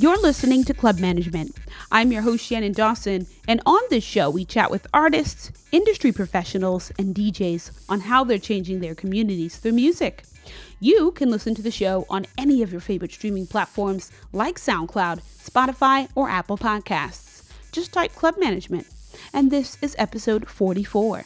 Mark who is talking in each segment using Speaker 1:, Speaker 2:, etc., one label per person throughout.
Speaker 1: You're listening to Club Management. I'm your host, Shannon Dawson, and on this show, we chat with artists, industry professionals, and DJs on how they're changing their communities through music. You can listen to the show on any of your favorite streaming platforms like SoundCloud, Spotify, or Apple Podcasts. Just type Club Management. And this is episode 44.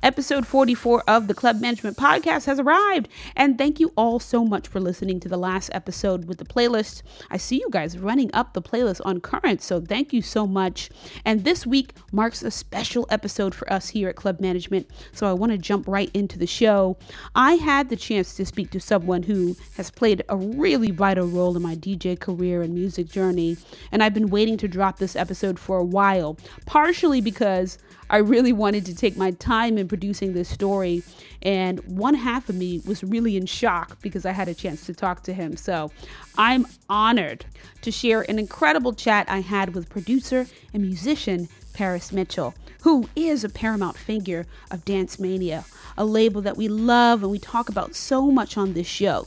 Speaker 1: Episode 44 of the Club Management Podcast has arrived. And thank you all so much for listening to the last episode with the playlist. I see you guys running up the playlist on current, so thank you so much. And this week marks a special episode for us here at Club Management, so I want to jump right into the show. I had the chance to speak to someone who has played a really vital role in my DJ career and music journey, and I've been waiting to drop this episode for a while, partially because I really wanted to take my time in producing this story. And one half of me was really in shock because I had a chance to talk to him. So I'm honored to share an incredible chat I had with producer and musician Paris Mitchell, who is a paramount figure of Dance Mania, a label that we love and we talk about so much on this show.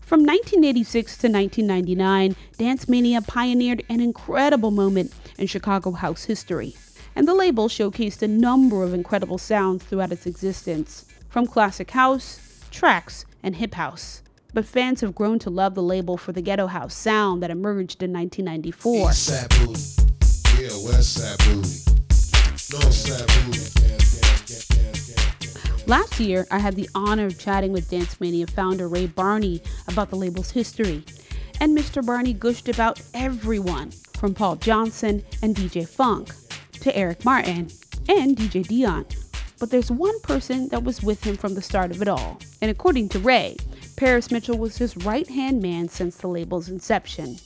Speaker 1: From 1986 to 1999, Dance Mania pioneered an incredible moment in Chicago house history and the label showcased a number of incredible sounds throughout its existence, from classic house, tracks, and hip house. But fans have grown to love the label for the ghetto house sound that emerged in 1994. Last year, I had the honor of chatting with Dance Mania founder Ray Barney about the label's history. And Mr. Barney gushed about everyone from Paul Johnson and DJ Funk to Eric Martin and DJ Deeon. But there's one person that was with him from the start of it all. And according to Ray, Paris Mitchell was his right hand man since the label's inception.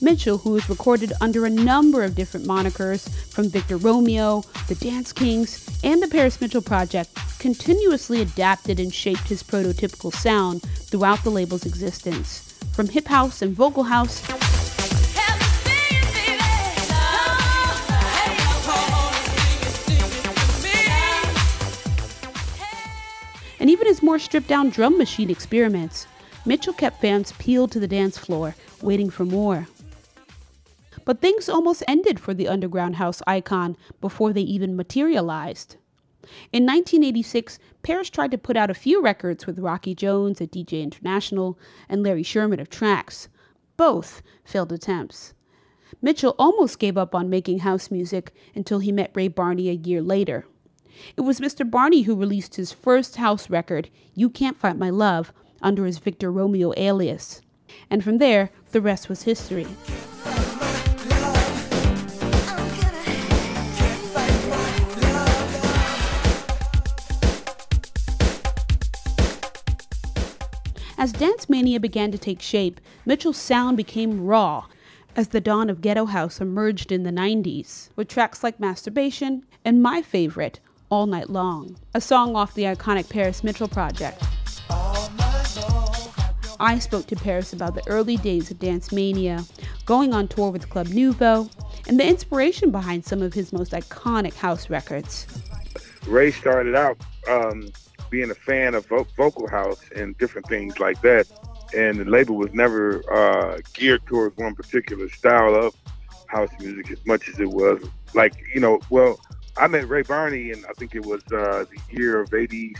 Speaker 1: Mitchell, who has recorded under a number of different monikers from Victor Romeo, the Dance Kings, and the Paris Mitchell Project, continuously adapted and shaped his prototypical sound throughout the label's existence. From hip house and vocal house and even his more stripped down drum machine experiments, Mitchell kept fans peeled to the dance floor, waiting for more. But things almost ended for the underground house icon before they even materialized. In 1986, Paris tried to put out a few records with Rocky Jones at DJ International and Larry Sherman of Trax. Both failed attempts. Mitchell almost gave up on making house music until he met Ray Barney a year later. It was Mr. Barney who released his first house record, You Can't Fight My Love, under his Victor Romeo alias. And from there, the rest was history. As Dance Mania began to take shape, Mitchell's sound became raw as the dawn of ghetto house emerged in the 90s, with tracks like Masturbation and my favorite, all Night Long, a song off the iconic Paris Mitchell project. I spoke to Paris about the early days of Dance Mania, going on tour with Club Nouveau, and the inspiration behind some of his most iconic house records.
Speaker 2: Ray started out um, being a fan of vo- vocal house and different things like that, and the label was never uh, geared towards one particular style of house music as much as it was like you know well I met Ray Barney, and I think it was uh, the year of '80.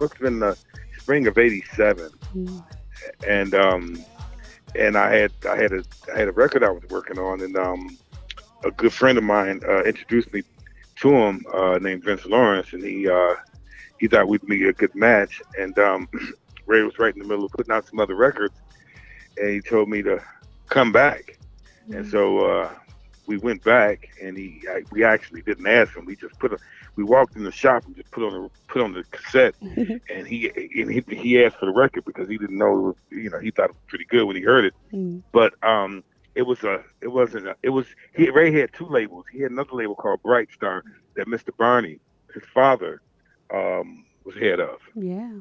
Speaker 2: Must have been the spring of '87, mm. and um, and I had I had a I had a record I was working on, and um, a good friend of mine uh, introduced me to him uh, named Vince Lawrence, and he uh, he thought we'd be a good match. And um, Ray was right in the middle of putting out some other records, and he told me to come back. Mm. And so uh, we went back and he I, we actually didn't ask him. We just put a we walked in the shop and just put on the put on the cassette and he and he, he asked for the record because he didn't know it was, you know he thought it was pretty good when he heard it. Mm. But um it was a it wasn't a, it was he Ray had two labels. He had another label called Bright Star that Mr. Barney, his father, um, was head of.
Speaker 1: Yeah.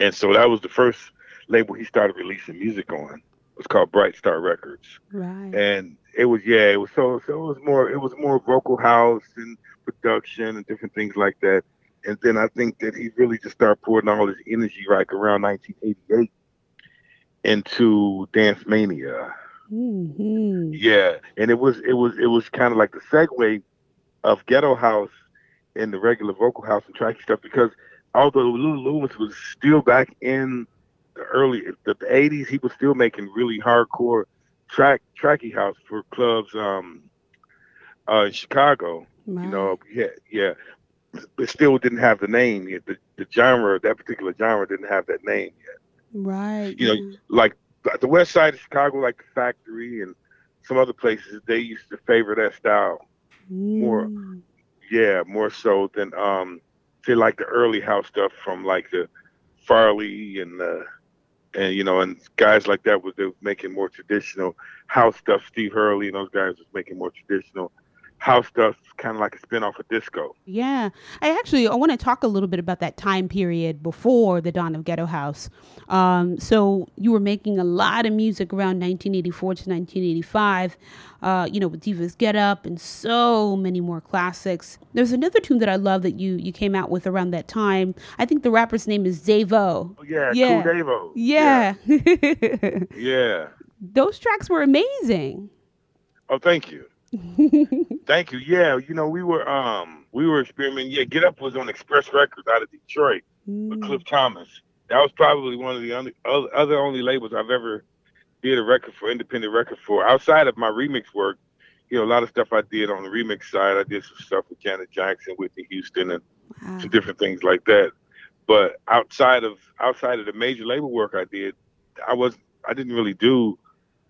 Speaker 2: And so that was the first label he started releasing music on. It was called Bright Star Records.
Speaker 1: Right.
Speaker 2: And it was yeah, it was so so it was more it was more vocal house and production and different things like that. and then I think that he really just started pouring all his energy like around 1988 into Dance Mania.
Speaker 1: Mm-hmm.
Speaker 2: Yeah, and it was it was it was kind of like the segue of Ghetto House and the regular vocal house and tracky stuff because although Lou Lewis was still back in the early the, the 80s, he was still making really hardcore track tracky house for clubs um uh in Chicago.
Speaker 1: Right.
Speaker 2: You know, yeah, yeah, but still didn't have the name yet. The, the genre, that particular genre, didn't have that name yet.
Speaker 1: right.
Speaker 2: You know. Like the- the West Side of Chicago, like the Factory and some other places, they used to favor that style. more-
Speaker 1: Mm.
Speaker 2: Yeah, more so than um, say like the early house stuff from like the Farley and the and you know and guys like that was they making more traditional house stuff. Steve Hurley and those guys was making more traditional house stuff, kind of like a spin off of disco.
Speaker 1: Yeah, I actually I want to talk a little bit about that time period before the dawn of Ghetto House. Um, so you were making a lot of music around 1984 to 1985. Uh, you know, with Divas Get Up and so many more classics. There's another tune that I love that you you came out with around that time. I think the rapper's name is Zavo.
Speaker 2: Oh yeah,
Speaker 1: Yeah.
Speaker 2: Cool Davo.
Speaker 1: Yeah.
Speaker 2: yeah.
Speaker 1: Those tracks were amazing.
Speaker 2: Oh, thank you. Thank you. Yeah, you know, we were um we were experimenting. Yeah, Get Up was on Express Records out of Detroit with
Speaker 1: Mm.
Speaker 2: Cliff Thomas. That was probably one of the only, other other only labels I've ever did a record for, independent record for. Outside of my remix work, you know, a lot of stuff I did on the remix side. I did some stuff with Janet Jackson, Whitney Houston, and
Speaker 1: Wow.
Speaker 2: some different things like that. But outside of outside of the major label work I did, I was I didn't really do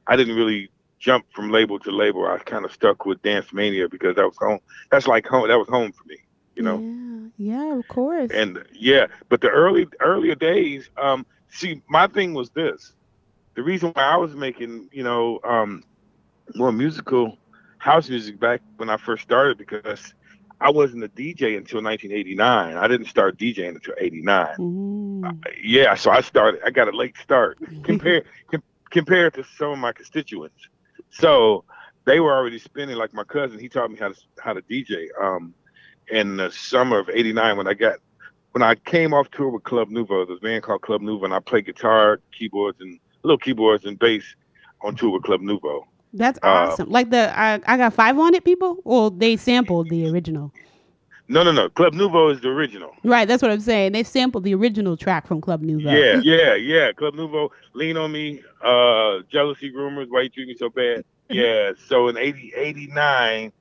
Speaker 2: I didn't really jump from label to label. I kind of stuck with Dance Mania because that was home. That's like home. That was home for me, you know.
Speaker 1: Yeah, yeah, of course.
Speaker 2: And yeah, but the early earlier days, um, see, my thing was this. The reason why I was making, you know, um, more musical house music back when I first started because I wasn't a DJ until 1989. I didn't start DJing until 89.
Speaker 1: Mm.
Speaker 2: Yeah, so I started. I got a late start compared com- compared to some of my constituents. So they were already spinning. Like my cousin, he taught me how to how to DJ. Um, in the summer of '89, when I got when I came off tour with Club Nouveau, this band called Club Nouveau, and I played guitar, keyboards, and little keyboards and bass on tour with Club Nouveau.
Speaker 1: That's
Speaker 2: Uh,
Speaker 1: awesome. Like the I, I got five on it, people. Well, they sampled the original.
Speaker 2: No, no, no. Club Nouveau is the original.
Speaker 1: Right, that's what I'm saying. They sampled the original track from Club Nouveau.
Speaker 2: Yeah, yeah, yeah. Club Nouveau, Lean on Me, uh, Jealousy Rumors, Why You Treat Me So Bad. Yeah, so in 80, 89,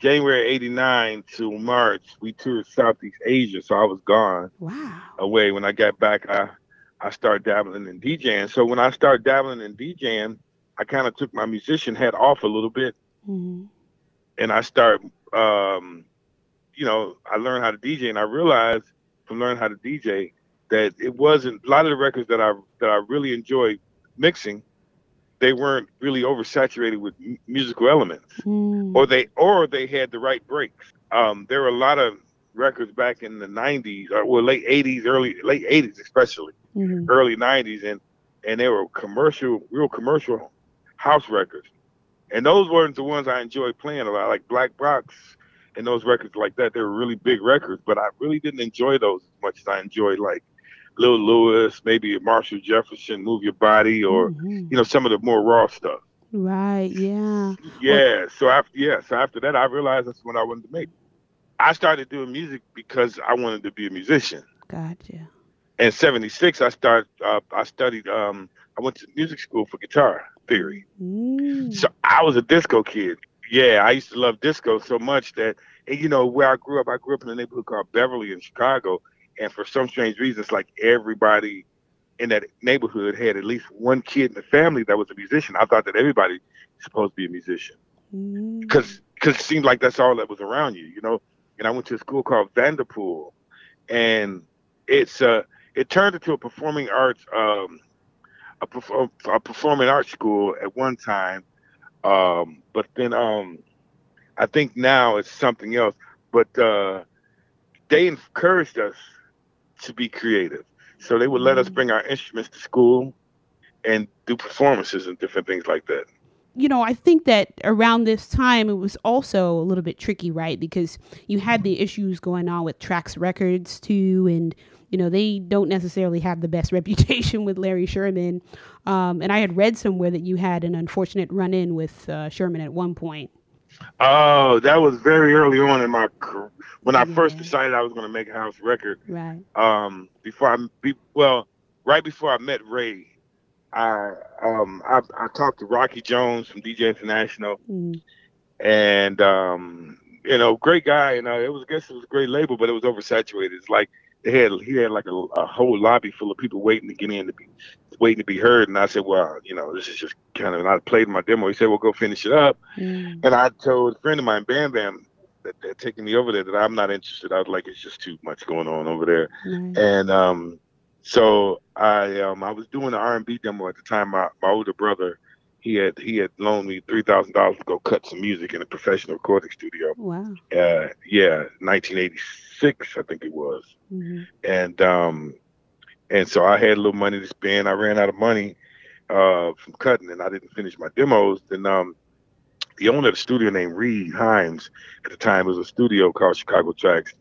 Speaker 2: January 89 to March, we toured Southeast Asia, so I was gone
Speaker 1: Wow.
Speaker 2: away. When I got back, I, I started dabbling in DJing. So when I started dabbling in DJing, I kind of took my musician hat off a little bit
Speaker 1: hmm
Speaker 2: and I start, um, you know, I learned how to DJ, and I realized from learning how to DJ that it wasn't a lot of the records that I that I really enjoyed mixing. They weren't really oversaturated with m- musical elements,
Speaker 1: Mm.
Speaker 2: or they or they had the right breaks. Um, there were a lot of records back in the '90s, or well, late '80s, early late '80s, especially
Speaker 1: Mhm.
Speaker 2: early '90s, and and they were commercial, real commercial house records, and those weren't the ones I enjoyed playing a lot, like Black Box and those records like that. They were really big records, but I really didn't enjoy those as much as I enjoyed like Lil Louis, maybe Marshall Jefferson, Move Your Body, or
Speaker 1: Mhm.
Speaker 2: you know some of the more raw stuff.
Speaker 1: Right. Yeah.
Speaker 2: Yeah. So after yeah, so after that, I realized that's what I wanted to make. I started doing music because I wanted to be a musician.
Speaker 1: Gotcha.
Speaker 2: in 76 i started uh, i studied um i went to music school for guitar theory
Speaker 1: Mm.
Speaker 2: so i was a disco kid yeah i used to love disco so much that and you know where i grew up i grew up in a neighborhood called beverly in chicago and for some strange reasons like everybody in that neighborhood had at least one kid in the family that was a musician i thought that everybody was supposed to be a musician
Speaker 1: Mm.
Speaker 2: because because it seemed like that's all that was around you, you know. And I went to a school called Vanderpoel, and it's uh it turned into a performing arts um a, a performing arts school at one time, um but then um I think now it's something else. But uh they encouraged us to be creative, so they would let us
Speaker 1: Mm.
Speaker 2: bring our instruments to school and do performances and different things like that.
Speaker 1: you know, I think that around this time it was also a little bit tricky, right? Because you had the issues going on with Trax Records too, and you know they don't necessarily have the best reputation with Larry Sherman. Um, and I had read somewhere that you had an unfortunate run-in with uh, Sherman at one point.
Speaker 2: Oh, that was very early on in my career when I first decided I was going to make a house record.
Speaker 1: Right.
Speaker 2: Um, before I be well, right before I met Ray, I um I, I talked to Rocky Jones from DJ International,
Speaker 1: Mm.
Speaker 2: and um you know great guy. You know it was I guess it was a great label, but it was oversaturated. It's like they had he had like a, a whole lobby full of people waiting to get in to be waiting to be heard. And I said, well, you know this is just kind of. And I played my demo. He said, well, go finish it up.
Speaker 1: Mm.
Speaker 2: And I told a friend of mine, Bam Bam, that they're taking me over there that I'm not interested. I was like, it's just too much going on over there.
Speaker 1: Right.
Speaker 2: And um, so I um, I was doing the R&B demo at the time. My, my older brother, he had he had loaned me three thousand dollars to go cut some music in a professional recording studio.
Speaker 1: Wow.
Speaker 2: Uh, yeah, 1986, I think it was.
Speaker 1: hmm
Speaker 2: And um, and so I had a little money to spend. I ran out of money uh, from cutting, and I didn't finish my demos. Then um, the owner of the studio named Reid Hyams at the time was a studio called Chicago Trax,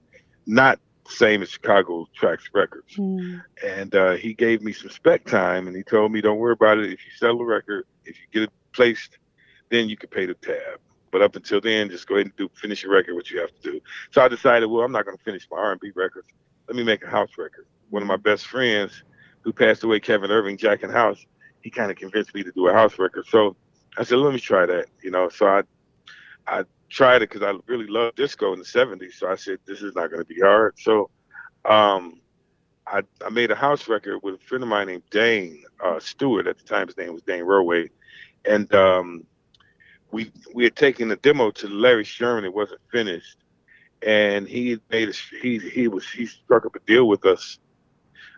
Speaker 2: not same as Chicago Trax Records.
Speaker 1: Mm.
Speaker 2: And uh, he gave me some spec time, and he told me, "Don't worry about it. If you sell a record, if you get it placed, then you can pay the tab. But up until then, just go ahead and do finish your record what you have to do." So I decided, well, I'm not going to finish my R&B records. Let me make a house record. One of my best friends, who passed away, Kevin Irving, Jack and House, he kind of convinced me to do a house record. So I said, let me try that. You know, so I I tried it because I really loved disco in the '70s. So I said, this is not going to be hard. So um, I, I made a house record with a friend of mine named Dane uh, Stewart. At the time, his name was Dane Roway, and um, we we had taken the demo to Larry Sherman. It wasn't finished, and he made a, he he was he struck up a deal with us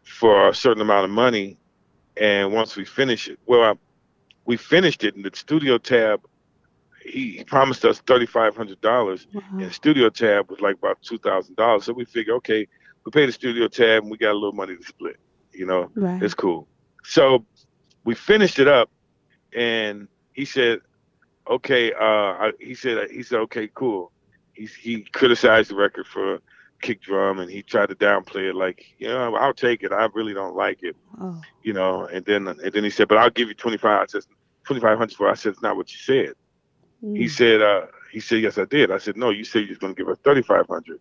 Speaker 2: for a certain amount of money. And once we finished it, well, I, we finished it, and the studio tab. He, promised us thirty five hundred dollars,
Speaker 1: Wow.
Speaker 2: and studio tab was like about two thousand dollars. So we figured, okay, we pay the studio tab and we got a little money to split. You know,
Speaker 1: Right.
Speaker 2: it's cool. So we finished it up, and he said, okay. Uh, I, he said he said okay, cool. He he criticized the record for kick drum, and he tried to downplay it, like, you know, I'll take it. I really don't like it,
Speaker 1: Oh.
Speaker 2: you know. And then and then he said, but I'll give you twenty five. I said twenty five hundred for. it." I said it's not what you said. He
Speaker 1: Mm.
Speaker 2: said, uh, he said, yes, I did. I said, no, you said you was going to give her 3,500.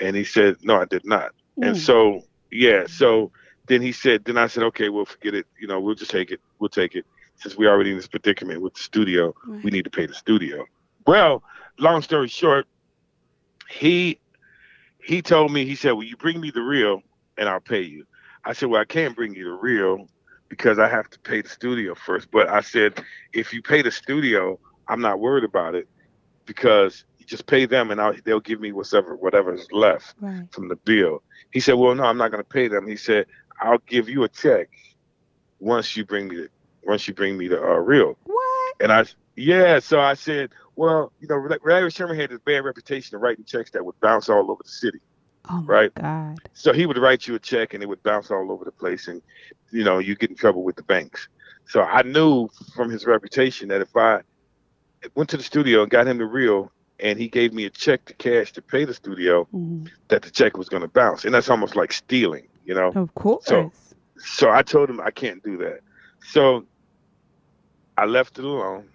Speaker 2: And he said, no, I did not. And
Speaker 1: Mm.
Speaker 2: so, yeah, so then he said, then I said, okay, we'll forget it. You know, we'll just take it. We'll take it. Since we're already in this predicament with the studio,
Speaker 1: Right.
Speaker 2: we need to pay the studio. Well, long story short, he he told me, he said, well, you bring me the reel and I'll pay you. I said, well, I can't bring you the reel because I have to pay the studio first. But I said, if you pay the studio, I'm not worried about it because you just pay them and I'll, they'll give me whatever whatever's left
Speaker 1: Right.
Speaker 2: from the bill. He said, "Well, no, I'm not going to pay them." He said, "I'll give you a check once you bring me the once you bring me the uh, reel."
Speaker 1: What?
Speaker 2: And I, yeah, so I said, "Well, you know, Larry Sherman had this bad reputation of writing checks that would bounce all over the city.
Speaker 1: Oh
Speaker 2: Right.
Speaker 1: God.
Speaker 2: So he would write you a check and it would bounce all over the place, and you know, you get in trouble with the banks. So I knew from his reputation that if I went to the studio and got him the reel, and he gave me a check to cash to pay the studio,
Speaker 1: Mm.
Speaker 2: that the check was going to bounce, and that's almost like stealing, you know.
Speaker 1: Of course.
Speaker 2: So- So I told him I can't do that. So I left it alone,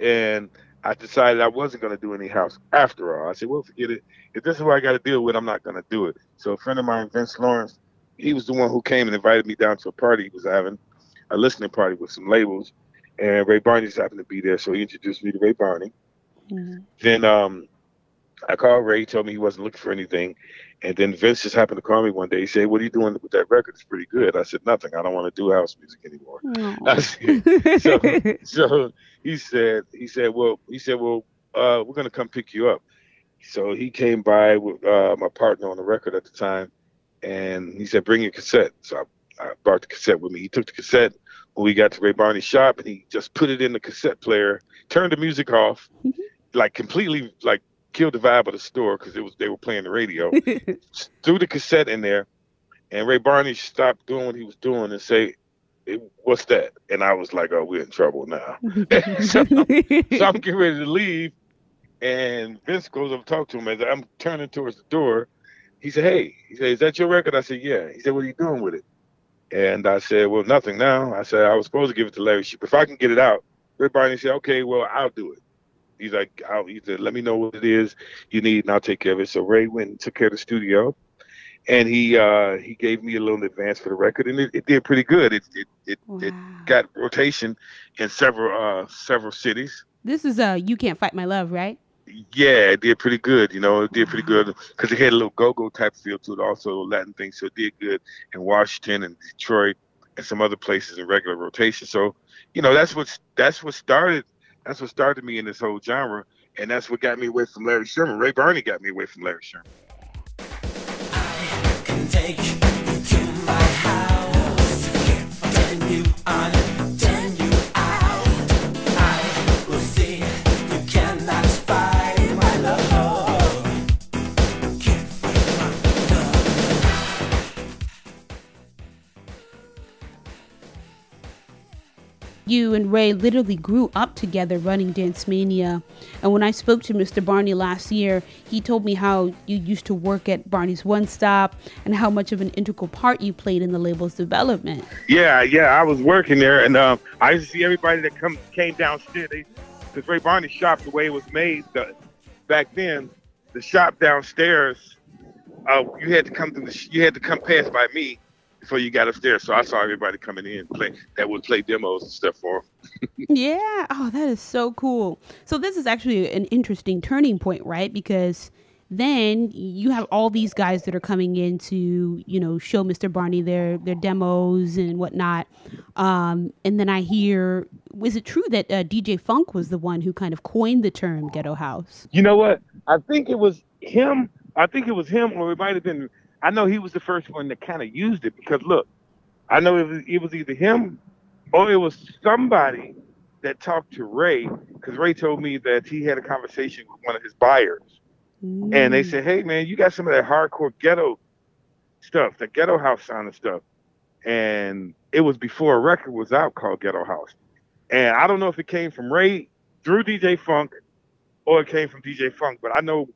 Speaker 2: and I decided I wasn't going to do any house after all. I said, well, forget it. If this is what I got to deal with, I'm not going to do it. So a friend of mine, Vince Lawrence, he was the one who came and invited me down to a party he was having, a listening party with some labels, and Ray Barney just happened to be there, so he introduced me to Ray Barney.
Speaker 1: Mm.
Speaker 2: Then um, I called Ray, he told me he wasn't looking for anything. And then Vince just happened to call me one day. He said, What are you doing with that record? It's pretty good. I said, Nothing. I don't want to do house music anymore. Said, so, so he said, he said, well, he said, well, uh, we're gonna come pick you up. So he came by with uh, my partner on the record at the time, and he said, bring your cassette. So I, I brought the cassette with me. He took the cassette we got to Ray Barney's shop, and he just put it in the cassette player, turned the music off,
Speaker 1: Mhm.
Speaker 2: like completely, like killed the vibe of the store because it was they were playing the radio threw the cassette in there, and Ray Barney stopped doing what he was doing and say, what's that? And I was like, oh, we're in trouble now. so, so, I'm getting ready to leave. And Vince goes up to talk to him as I'm turning towards the door. He said, hey, he said, is that your record? I said, yeah. He said, what are you doing with it? And I said, well, nothing now. I said, I was supposed to give it to Larry If I can get it out. Ray Barney said, okay, well, I'll do it. He's like, I'll, he said, let me know what it is you need and I'll take care of it. So Ray went and took care of the studio and he uh, he gave me a little advance for the record, and it, it did pretty good. It it it, wow. it, got rotation in several uh, several cities.
Speaker 1: This is uh, you can't fight my love, right?
Speaker 2: Yeah, it did pretty good. You know, it did pretty good because it had a little go-go type feel to it, also Latin thing. So it did good in Washington and Detroit and some other places in regular rotation. So, you know, that's what that's what started that's what started me in this whole genre, and that's what got me away from Larry Sherman. Ray Barney got me away from Larry Sherman you
Speaker 1: and Ray literally grew up together running Dance Mania. And when I spoke to Mr. Barney last year, he told me how you used to work at Barney's One Stop and how much of an integral part you played in the label's development.
Speaker 2: Yeah, yeah, I was working there, and um, I used to see everybody that come came downstairs. Because Ray Barney's shop, the way it was made the, back then, the shop downstairs, uh, you had to come through. the, you had to come past by me before you got upstairs. So I saw everybody coming in play that would play demos and stuff for them.
Speaker 1: yeah. Oh, that is so cool. So this is actually an interesting turning point, right? Because then you have all these guys that are coming in to, you know, show Mr. Barney their their demos and whatnot. Um, and then I hear, was it true that uh, DJ Funk was the one who kind of coined the term ghetto house?
Speaker 2: You know what? I think it was him. I think it was him, or it might have been I know he was the first one that kind of used it because look, I know it was, it was either him or it was somebody that talked to Ray because Ray told me that he had a conversation with one of his buyers, mm. and they said, "Hey man, you got some of that hardcore ghetto stuff, the ghetto house sound and stuff." And it was before a record was out called Ghetto House, and I don't know if it came from Ray through DJ Funk or it came from DJ Funk, but I know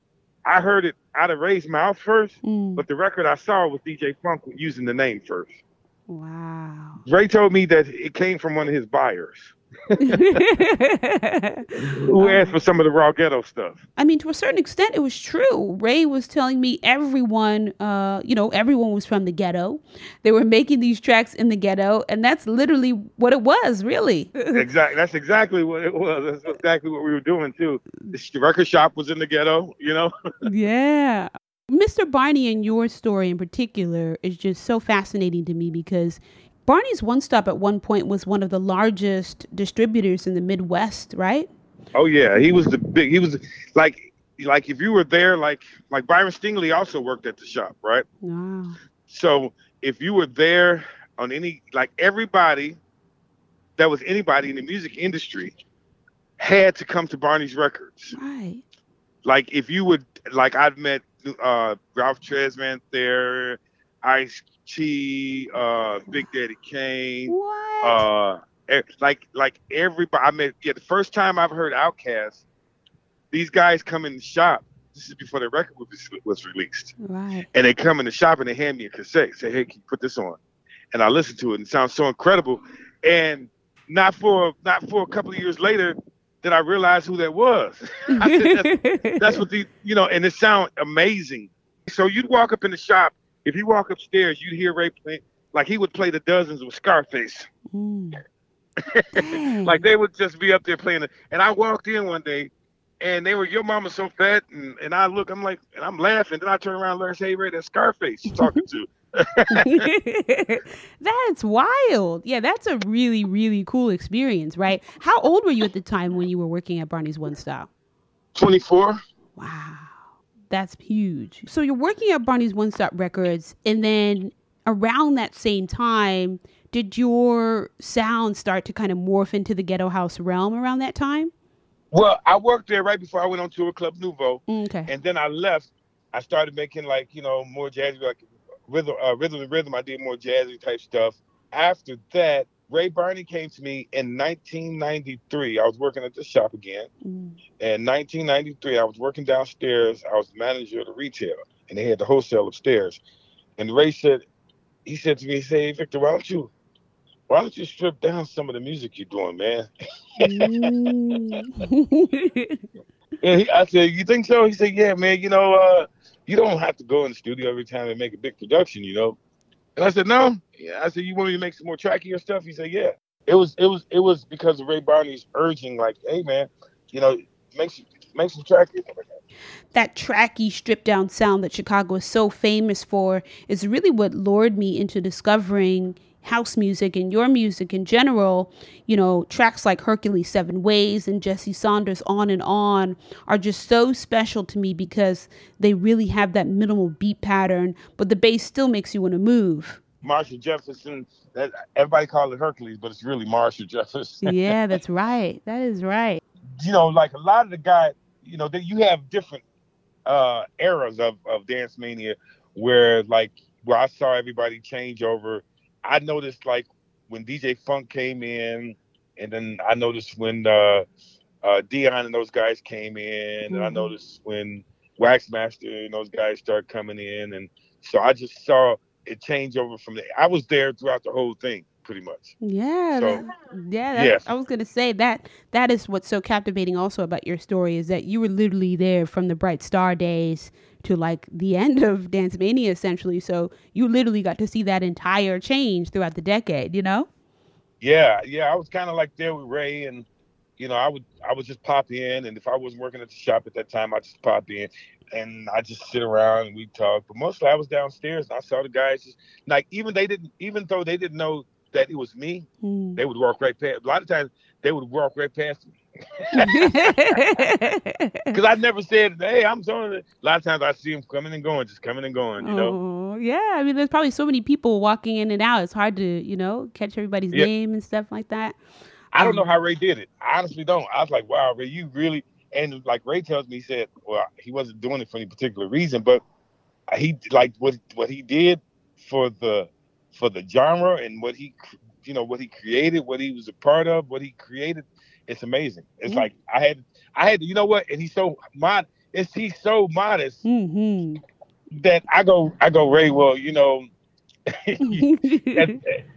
Speaker 2: I heard it out of Ray's mouth first, mm. but the record I saw was DJ Funk using the name first.
Speaker 1: Wow.
Speaker 2: Ray told me that it came from one of his buyers. Who asked for some of the raw ghetto stuff?
Speaker 1: I mean, to a certain extent, it was true. Ray was telling me everyone, uh, you know, everyone was from the ghetto. They were making these tracks in the ghetto, and that's literally what it was, really.
Speaker 2: exactly. That's exactly what it was. That's exactly what we were doing too. The record shop was in the ghetto, you know.
Speaker 1: yeah. Mr. Barney and your story in particular is just so fascinating to me because Barney's One Stop at one point was one of the largest distributors in the Midwest, right?
Speaker 2: Oh yeah, he was the big. He was like like if you were there, like like Byron Stingley also worked at the shop, right? Wow. So if you were there on any like everybody that was anybody in the music industry had to come to Barney's Records.
Speaker 1: Right.
Speaker 2: Like if you would like I've met uh Ralph Tresvant there, Ice T, uh, Big Daddy Kane.
Speaker 1: What?
Speaker 2: Uh, like like everybody. I mean, yeah, the first time I've heard Outkast, these guys come in the shop. This is before the record was, was released.
Speaker 1: Right.
Speaker 2: And they come in the shop and they hand me a cassette. Say, hey, can you put this on? And I listen to it and it sounds so incredible. And not for not for a couple of years later did I realize who that was. said, that's, that's what the you know, and it sound amazing. So you'd walk up in the shop if you walk upstairs, you'd hear Ray play like he would play the dozens with Scarface. Mm. like they would just be up there playing it. And I walked in one day and they were, your mama's so fat. And, and I look, I'm like, and I'm laughing. Then I turn around and learn, hey, Ray, that's Scarface you're talking to.
Speaker 1: that's wild. Yeah, that's a really, really cool experience, right? How old were you at the time when you were working at Barney's One Stop?
Speaker 2: 24.
Speaker 1: Wow. That's huge. So you're working at Barney's One Stop Records, and then around that same time, did your sound start to kind of morph into the ghetto house realm around that time?
Speaker 2: Well, I worked there right before I went on tour with Club Nouveau.
Speaker 1: Mm, okay.
Speaker 2: And then I left. I started making like, you know, more jazzy, like rhythm, uh, rhythm and rhythm. I did more jazzy type stuff. After that, Ray Barney came to me in 1993. I was working at the shop again. Mm. In 1993, I was working downstairs. I was the manager of the retail, and they had the wholesale upstairs. And Ray said, he said to me, he said, hey, Victor, why don't you, why don't you strip down some of the music you're doing, man? Mm. and he, I said, you think so? He said, yeah, man. You know, uh, you don't have to go in the studio every time and make a big production, you know. And I said, no. Yeah. I said, you want me to make some more trackier stuff? He said, yeah. It was it was it was because of Ray Barney's urging, like, hey man, you know, make some make some trackier.
Speaker 1: That tracky, stripped down sound that Chicago is so famous for is really what lured me into discovering house music and your music in general, you know, tracks like Hercules Seven Ways and Jesse Saunders On and On are just so special to me because they really have that minimal beat pattern, but the bass still makes you want to move.
Speaker 2: Marshall Jefferson, that everybody call it Hercules, but it's really Marshall Jefferson.
Speaker 1: yeah, that's right. That is right.
Speaker 2: You know, like a lot of the guys, you know, that you have different uh eras of, of dance mania where like where I saw everybody change over I noticed like when DJ Funk came in, and then I noticed when uh, uh, Deeon and those guys came in, mm-hmm. and I mm-hmm. noticed when Waxmaster and those guys started coming in, and so I just saw it change over from there. I was there throughout the whole thing, pretty much.
Speaker 1: Yeah, so, that, yeah. That. I was gonna say that that is what's so captivating also about your story is that you were literally there from the Bright Star days to like the end of Dance Mania essentially. So you literally got to see that entire change throughout the decade, you know?
Speaker 2: Yeah, yeah. I was kind of like there with Ray and you know, I would I would just pop in and if I wasn't working at the shop at that time, I just pop in and I just sit around and we talk. But mostly I was downstairs and I saw the guys just like even they didn't even though they didn't know that it was me, mm. they would walk right past. A lot of times they would walk right past me. Because I never said, "Hey, I'm sorry." A lot of times I see them coming and going, just coming and going. You know.
Speaker 1: Oh, yeah. I mean, there's probably so many people walking in and out. It's hard to, you know, catch everybody's yeah. name and stuff like that.
Speaker 2: I don't know um, how Ray did it. I honestly don't. I was like, "Wow, Ray, you really." And like Ray tells me, he said, "Well, he wasn't doing it for any particular reason, but he like what what he did for the for the genre and what he you know what he created, what he was a part of, what he created it's amazing. It's like I had I had you know what, and he's so mod. It's he's so modest mm-hmm. that I go I go Ray. Well, you know, at,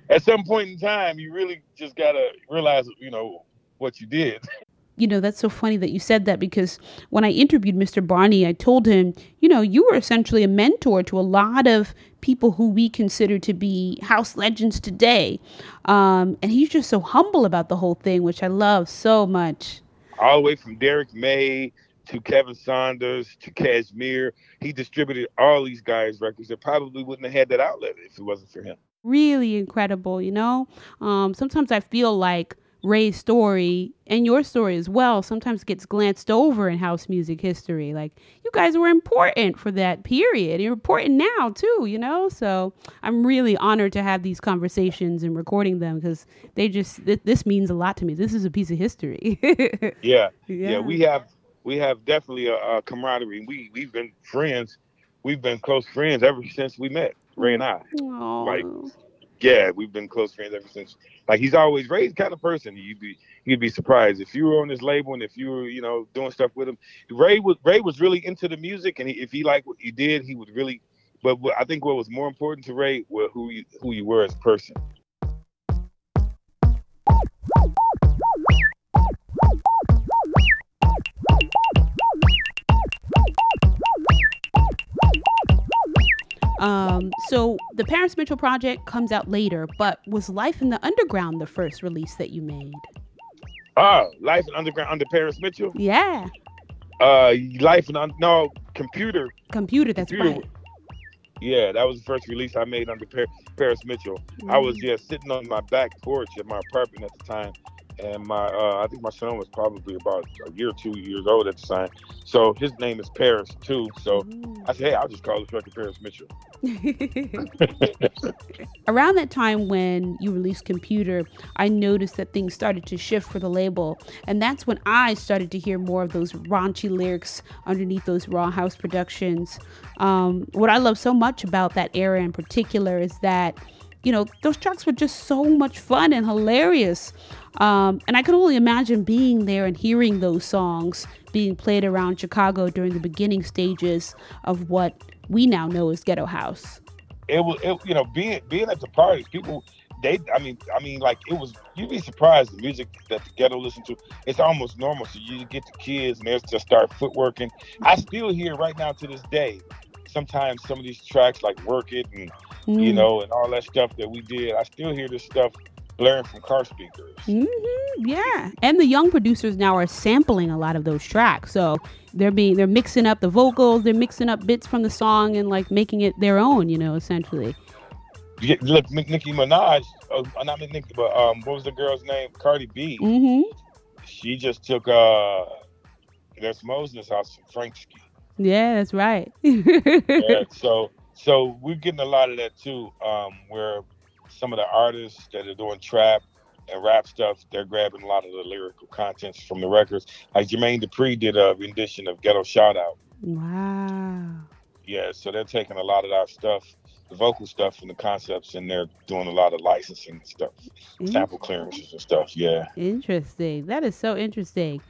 Speaker 2: at some point in time, you really just gotta realize you know what you did.
Speaker 1: you know, that's so funny that you said that because when I interviewed Mr. Barney, I told him, you know, you were essentially a mentor to a lot of people who we consider to be house legends today. Um, and he's just so humble about the whole thing, which I love so much.
Speaker 2: All the way from Derrick May to Kevin Saunders to Cajmere, he distributed all these guys' records that probably wouldn't have had that outlet if it wasn't for him.
Speaker 1: Really incredible, you know? Um, sometimes I feel like Ray's story and your story as well sometimes gets glanced over in house music history. Like you guys were important for that period. You're important now too, you know? So I'm really honored to have these conversations and recording them because they just th- this means a lot to me. This is a piece of history.
Speaker 2: yeah. yeah. Yeah, we have we have definitely a, a camaraderie. We we've been friends. We've been close friends ever since we met, Ray and I. Aww. Like yeah, we've been close friends ever since. Like he's always Ray's kind of person. You'd be you'd be surprised if you were on his label and if you were you know doing stuff with him. Ray was Ray was really into the music, and he, if he liked what you did, he would really. But I think what was more important to Ray was who you who you were as a person.
Speaker 1: Um, so the Paris Mitchell project comes out later, but was Life in the Underground the first release that you made?
Speaker 2: Oh, Life in Underground under Paris Mitchell.
Speaker 1: Yeah.
Speaker 2: Uh, Life in no computer.
Speaker 1: Computer. That's computer. right.
Speaker 2: Yeah, that was the first release I made under Paris Mitchell. Mm-hmm. I was yeah sitting on my back porch at my apartment at the time, and my uh, I think my son was probably about a year or two years old at the time. So his name is Paris too. So mm. I said, hey, I'll just call this record Paris Mitchell.
Speaker 1: Around that time when you released Computer, I noticed that things started to shift for the label, and that's when I started to hear more of those raunchy lyrics underneath those raw house productions. Um, what I love so much about that era in particular is that you know, those tracks were just so much fun and hilarious. Um, and I can only imagine being there and hearing those songs being played around Chicago during the beginning stages of what we now know as ghetto house.
Speaker 2: It was, it, you know, being being at the parties, people they I mean I mean like it was you'd be surprised the music that the ghetto listened to it's almost normal so you get the kids and they just start footworking I still hear right now to this day sometimes some of these tracks like work it and mm. you know and all that stuff that we did I still hear this stuff blaring from car speakers
Speaker 1: mm-hmm. yeah and the young producers now are sampling a lot of those tracks so they're being they're mixing up the vocals they're mixing up bits from the song and like making it their own you know essentially
Speaker 2: look, Nicki Minaj, uh, not Nicki, but um, what was the girl's name? Cardi B.
Speaker 1: Mm-hmm.
Speaker 2: She just took uh, that's Moses' house from Franksky.
Speaker 1: Yeah, that's right.
Speaker 2: yeah, so so we're getting a lot of that too, um, where some of the artists that are doing trap and rap stuff, they're grabbing a lot of the lyrical contents from the records. Like Jermaine Dupri did a rendition of Ghetto Shout Out.
Speaker 1: Wow.
Speaker 2: Yeah, so they're taking a lot of our stuff the vocal stuff and the concepts, and they're doing a lot of licensing stuff, sample clearances and stuff. Yeah.
Speaker 1: Interesting. That is so interesting.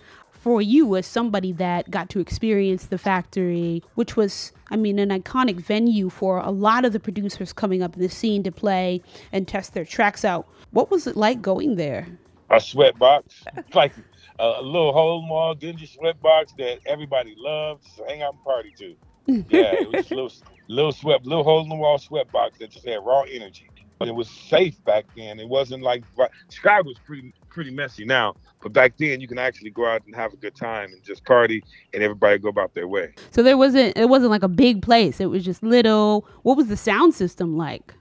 Speaker 1: For you, as somebody that got to experience the factory, which was, I mean, an iconic venue for a lot of the producers coming up in the scene to play and test their tracks out, what was it like going there?
Speaker 2: A sweatbox, like a little hole in the wall, dingy sweatbox that everybody loved to hang out and party to. Yeah, it was a little little sweat, little hole in the wall sweatbox that just had raw energy. But it was safe back then. It wasn't like Chicago was pretty pretty messy now, but back then you can actually go out and have a good time and just party, and everybody go about their way.
Speaker 1: So there wasn't it wasn't like a big place. It was just little. What was the sound system like?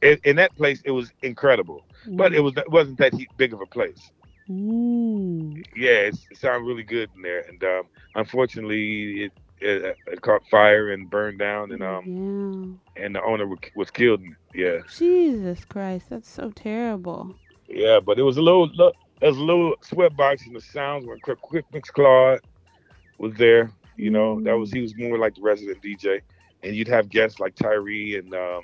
Speaker 2: In, in that place, it was incredible, mm. but it was it wasn't that big of a place.
Speaker 1: Mm.
Speaker 2: Yeah, it sounded really good in there, and um, unfortunately, it it, it, caught fire and burned down, and um, yeah. and the owner was killed. Yeah.
Speaker 1: Jesus Christ, that's so terrible.
Speaker 2: Yeah, but it was a little, look, was a little sweat box, and the sounds when Quick, Quick Mix Claude was there. You know, mm. that was he was more like the resident DJ, and you'd have guests like Tyree and um,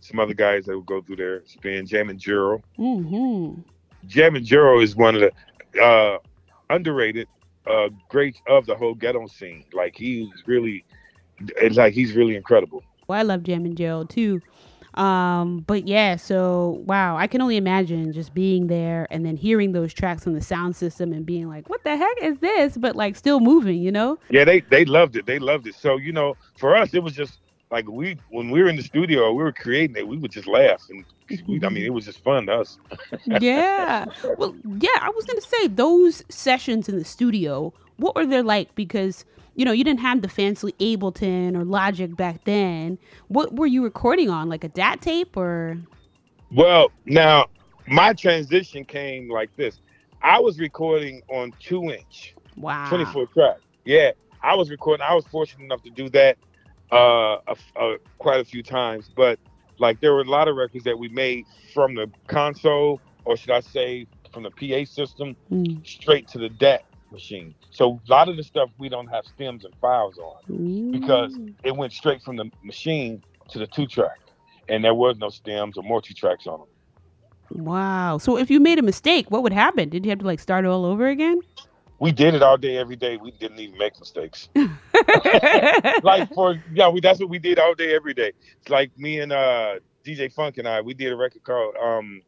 Speaker 2: some other guys that would go through there, spin Jammin Gerald.
Speaker 1: Mm-hmm.
Speaker 2: Jammin Gerald is one of the uh, underrated uh, great of the whole ghetto scene. Like he's really, it's like he's really incredible.
Speaker 1: Well, I love Jammin Gerald too. Um, but yeah, so wow, I can only imagine just being there and then hearing those tracks on the sound system and being like, "What the heck is this?" But like still moving, you know?
Speaker 2: Yeah, they they loved it. They loved it. So you know, for us, it was just like we when we were in the studio, we were creating it. We would just laugh and we, I mean, it was just fun to us.
Speaker 1: yeah. Well, yeah, I was going to say those sessions in the studio, what were they like? Because, you know, you didn't have the fancy Ableton or Logic back then. What were you recording on? Like a DAT tape or?
Speaker 2: Well, now my transition came like this. I was recording on two inch.
Speaker 1: Wow.
Speaker 2: 24 track. Yeah. I was recording. I was fortunate enough to do that uh, a, a, quite a few times, but like there were a lot of records that we made from the console, or should I say, from the PA system, mm. straight to the DAT machine. So a lot of the stuff we don't have stems and files on mm. because it went straight from the machine to the two track, and there was no stems or multi tracks on them.
Speaker 1: Wow. So if you made a mistake, what would happen? Did you have to like start all over again?
Speaker 2: we did it all day, every day. We didn't even make mistakes. like for yeah, we that's what we did all day, every day. It's like me and uh, DJ Funk and I, we did a record called um,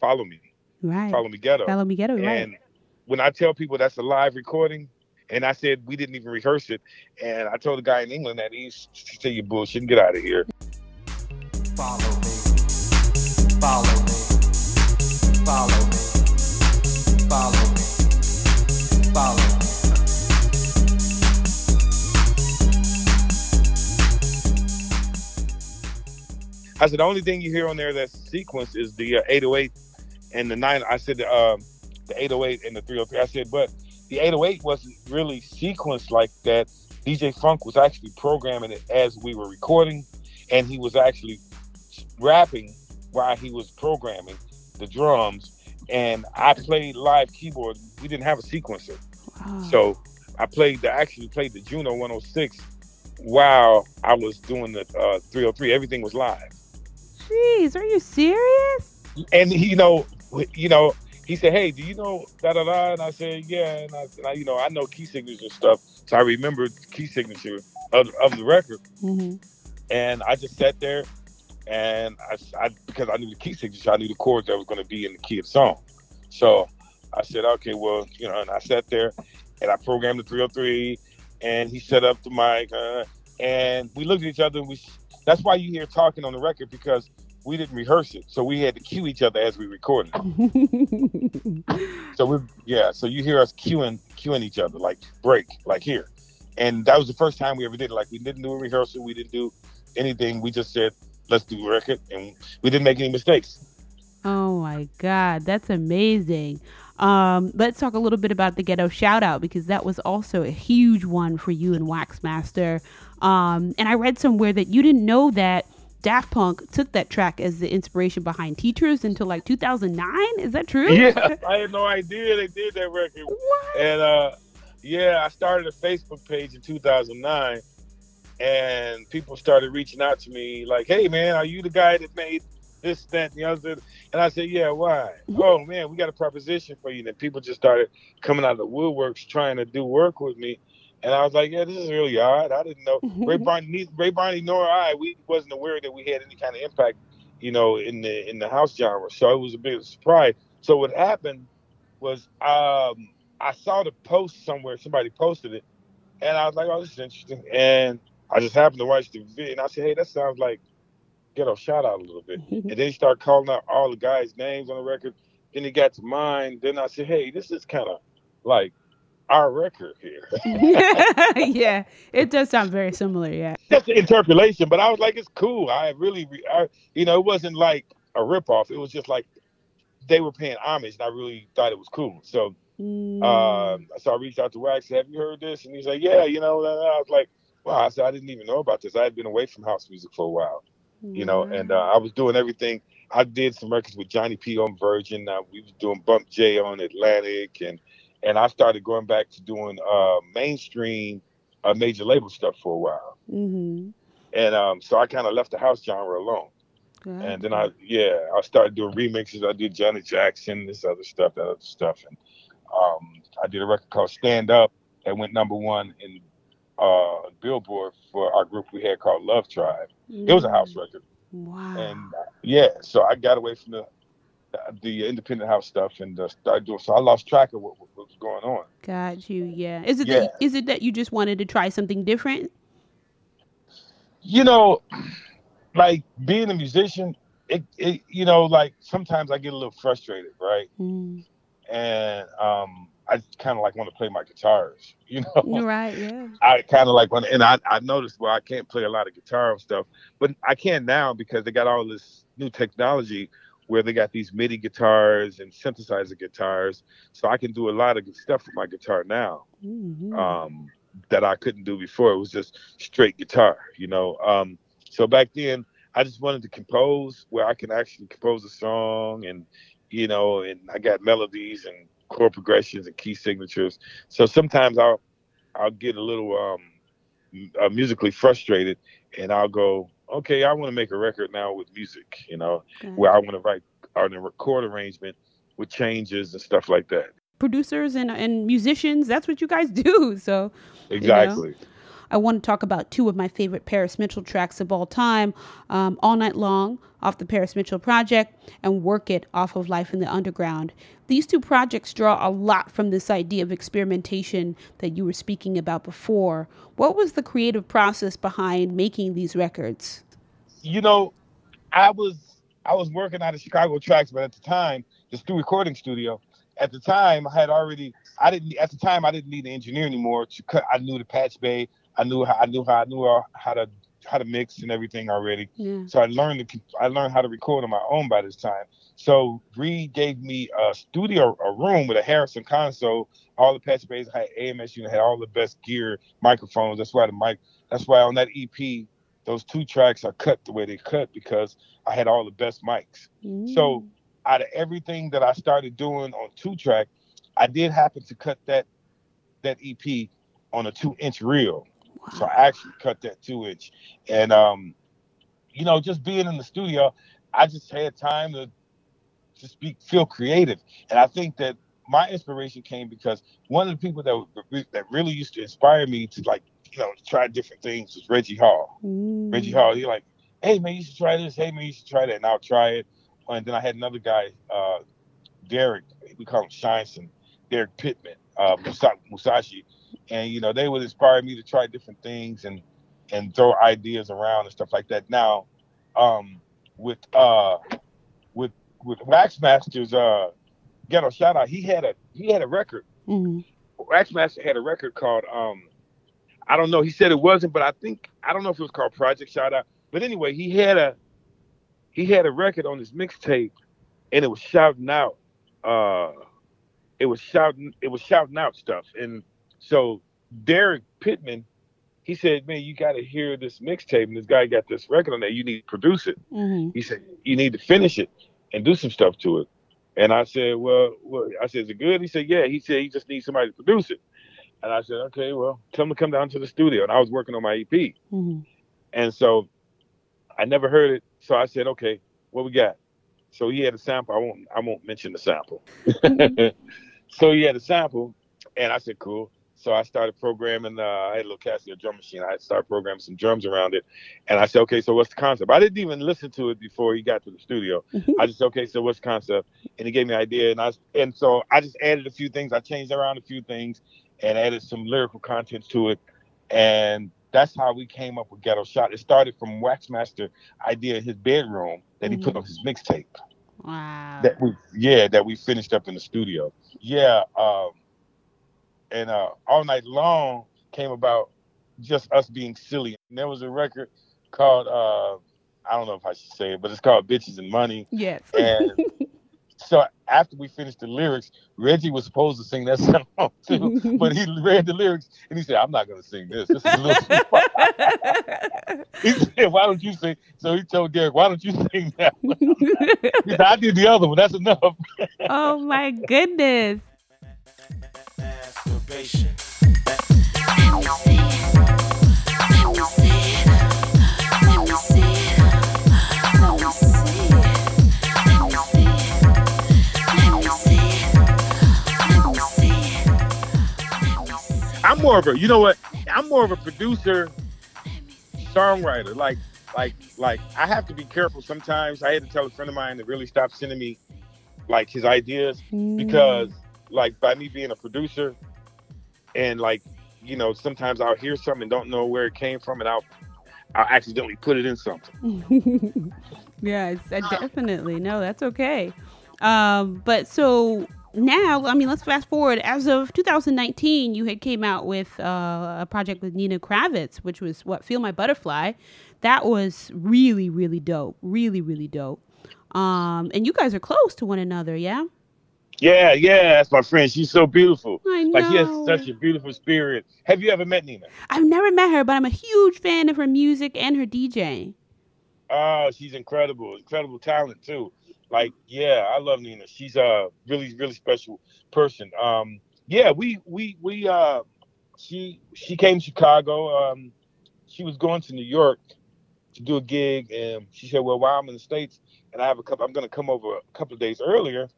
Speaker 2: "Follow Me."
Speaker 1: Right.
Speaker 2: Follow Me Ghetto.
Speaker 1: Follow Me Ghetto.
Speaker 2: And
Speaker 1: right.
Speaker 2: when I tell people that's a live recording, and I said we didn't even rehearse it, and I told the guy in England that he's say you bullshit and get out of here. Follow me. Follow me. Follow me. Follow me follow. I said the only thing you hear on there that's sequence is the uh, 808 and the nine. I said uh, the 808 and the 303. I said, but the 808 wasn't really sequenced like that. DJ Funk was actually programming it as we were recording, and he was actually rapping while he was programming the drums. And I played live keyboard. We didn't have a sequencer. So I played the actually played the Juno 106 while I was doing the uh, 303. Everything was live.
Speaker 1: Jeez, are you serious?
Speaker 2: And he, you know, you know, he said, "Hey, do you know da da da?" And I said, "Yeah." And I, and I you know, I know key signatures and stuff, so I remembered key signature of, of the record.
Speaker 1: Mm-hmm.
Speaker 2: And I just sat there, and I, I because I knew the key signature, I knew the chords that was going to be in the key of the song. So I said, "Okay, well, you know," and I sat there, and I programmed the 303, and he set up the mic, uh, and we looked at each other, and we. That's why you hear talking on the record because we didn't rehearse it, so we had to cue each other as we recorded. so we, yeah, so you hear us cueing, cueing each other, like break, like here, and that was the first time we ever did it. Like we didn't do a rehearsal, we didn't do anything. We just said, "Let's do a record," and we didn't make any mistakes.
Speaker 1: Oh my God, that's amazing. Um, let's talk a little bit about the ghetto shout out because that was also a huge one for you and Waxmaster. Um, and I read somewhere that you didn't know that Daft Punk took that track as the inspiration behind Teachers until like 2009. Is that true?
Speaker 2: Yeah, I had no idea they did that record.
Speaker 1: What?
Speaker 2: And uh, yeah, I started a Facebook page in 2009, and people started reaching out to me like, "Hey, man, are you the guy that made this, that, and the other?" And I said, "Yeah, why?" oh man, we got a proposition for you. And then people just started coming out of the woodworks trying to do work with me. And I was like, yeah, this is really odd. I didn't know Ray Barney, Ray Barney nor I, we wasn't aware that we had any kind of impact, you know, in the in the house genre. So it was a big surprise. So what happened was um, I saw the post somewhere, somebody posted it, and I was like, oh, this is interesting. And I just happened to watch the video, and I said, hey, that sounds like ghetto shout out a little bit. and then he started calling out all the guys' names on the record. Then he got to mine. Then I said, hey, this is kind of like our record here.
Speaker 1: yeah, it does sound very similar. Yeah.
Speaker 2: That's the interpolation, but I was like, it's cool. I really, I, you know, it wasn't like a ripoff. It was just like they were paying homage, and I really thought it was cool. So,
Speaker 1: Mm.
Speaker 2: um, so I reached out to Wax. Have you heard this? And he's like, Yeah, you know. And I was like, Wow. I said I didn't even know about this. I had been away from house music for a while, you know, and uh, I was doing everything. I did some records with Johnny P on Virgin. Uh, we was doing Bump J on Atlantic, and and I started going back to doing uh, mainstream, uh, major label stuff for a while.
Speaker 1: Mm-hmm.
Speaker 2: And um, so I kind of left the house genre alone. And then I, yeah, I started doing remixes. I did Johnny Jackson, this other stuff, that other stuff, and um, I did a record called Stand Up that went number one in uh, Billboard for our group we had called Love Tribe. It was a house record,
Speaker 1: Wow.
Speaker 2: and uh, yeah, so I got away from the the independent house stuff and uh, started doing. So I lost track of what, what was going on.
Speaker 1: Got you. Yeah. Is it
Speaker 2: Yeah.
Speaker 1: that, is it that you just wanted to try something different?
Speaker 2: you know, like being a musician, it, it you know, like sometimes I get a little frustrated, right?
Speaker 1: Mm.
Speaker 2: And um, I kind of like want to play my guitars, you know.
Speaker 1: Right. Yeah.
Speaker 2: I kind of like want, and I I noticed well I can't play a lot of guitar and stuff, but I can now because they got all this new technology where they got these MIDI guitars and synthesizer guitars, so I can do a lot of good stuff with my guitar now
Speaker 1: Mhm.
Speaker 2: um, that I couldn't do before. It was just straight guitar, you know. Um, so back then, I just wanted to compose where I can actually compose a song, and you know, and I got melodies and chord progressions and key signatures. So sometimes I'll I'll get a little um, uh, musically frustrated, and I'll go, okay, I want to make a record now with music, you know,
Speaker 1: Got
Speaker 2: where I want to write on a record arrangement with changes and stuff like that.
Speaker 1: producers and, and musicians. That's what you guys do. So
Speaker 2: Exactly.
Speaker 1: I want to talk about two of my favorite Paris Mitchell tracks of all time um, All Night Long off the Paris Mitchell Project and Work It off of Life in the Underground. These two projects draw a lot from this idea of experimentation that you were speaking about before. What was the creative process behind making these records?
Speaker 2: you know, I was I was working out of Chicago Trax, but at the time, the stu recording studio. At the time, I had already I didn't at the time I didn't need an engineer anymore to cut. I knew the patch bay. I knew how I knew how I knew how to how to mix and everything already.
Speaker 1: Yeah.
Speaker 2: So I learned to I learned how to record on my own by this time. So Reid gave me a studio, a room with a Harrison console, all the patch bays. Had AMS unit, had all the best gear, microphones. That's why the mic. That's why on that EP, those two tracks are cut the way they cut because I had all the best mics. So
Speaker 1: Mm.
Speaker 2: out of everything that I started doing on two track, I did happen to cut that that EP on a two inch reel. So I actually cut that two inch. And um, you know, just being in the studio, I just had time to just be feel creative, and I think that my inspiration came because one of the people that that really used to inspire me to like you know try different things was Reggie Hall. Mm. Reggie Hall, he like, hey man, you should try this. Hey man, you should try that, and I'll try it. And then I had another guy, uh, Derek, we call him Shineson, Derek Pittman, uh, Musashi, and you know they would inspire me to try different things and and throw ideas around and stuff like that. Now, um, with uh, with with Waxmaster's uh, ghetto shout out, he had a he had a record. Mm-hmm. Waxmaster had a record called um, I don't know. He said it wasn't, but I think I don't know if it was called Project Shout Out. But anyway, he had a he had a record on his mixtape, and it was shouting out. Uh, it was shouting. It was shouting out stuff, and so Derek Pittman, he said, "Man, you got to hear this mixtape, and this guy got this record on there. You need to produce it." Mm-hmm. He said, "You need to finish it and do some stuff to it." And I said, "Well, well I said, is it good?" He said, "Yeah." He said, "He just needs somebody to produce it." And I said, "Okay, well, tell him to come down to the studio." And I was working on my EP, mm-hmm. and so I never heard it. So I said, "Okay, what we got?" So he had a sample. I won't. I won't mention the sample. Mm-hmm. so he had a sample, and I said, "Cool." So I started programming. Uh, I had a little Casio drum machine. I started programming some drums around it, and I said, "Okay, so what's the concept?" I didn't even listen to it before he got to the studio. Mm-hmm. I just, said, "Okay, so what's the concept?" And he gave me an idea, and I and so I just added a few things. I changed around a few things, and added some lyrical content to it, and that's how we came up with Ghetto Shot. It started from Waxmaster idea in his bedroom that mm-hmm. he put mm-hmm. on his mixtape.
Speaker 1: Wow.
Speaker 2: That we yeah that we finished up in the studio. Yeah. Um, and uh, all night long came about just us being silly. And there was a record called uh, I don't know if I should say it, but it's called Bitches and Money.
Speaker 1: Yes.
Speaker 2: And so after we finished the lyrics, Reggie was supposed to sing that song too, but he read the lyrics and he said, "I'm not going to sing this. This is a little too far." he said, "Why don't you sing?" So he told Derek, "Why don't you sing that one?" he said, "I did the other one. That's enough."
Speaker 1: oh my goodness!
Speaker 2: I'm more of a, you know what? I'm more of a producer, songwriter. Like, like, like, I have to be careful sometimes. I had to tell a friend of mine to really stop sending me like his ideas because, like, by me being a producer, and like you know sometimes i'll hear something and don't know where it came from and i'll i'll accidentally put it in something.
Speaker 1: Yes definitely. No that's okay. Um but so now i mean let's fast forward. As of 2019 you had came out with uh, a project with nina Kraviz, which was what? Feel my butterfly. That was really really dope. Really really dope. Um and you guys are close to one another yeah
Speaker 2: yeah, yeah, that's my friend. She's so beautiful. I know. Like she has such a beautiful spirit. Have you ever met Nina?
Speaker 1: I've never met her, but I'm a huge fan of her music and her DJ.
Speaker 2: Oh, she's incredible. Incredible talent too. Like, yeah, I love Nina. She's a really, really special person. Um, yeah, we we we uh she she came to Chicago. Um she was going to New York to do a gig and she said, Well, while I'm in the States and I have a couple I'm gonna come over a couple of days earlier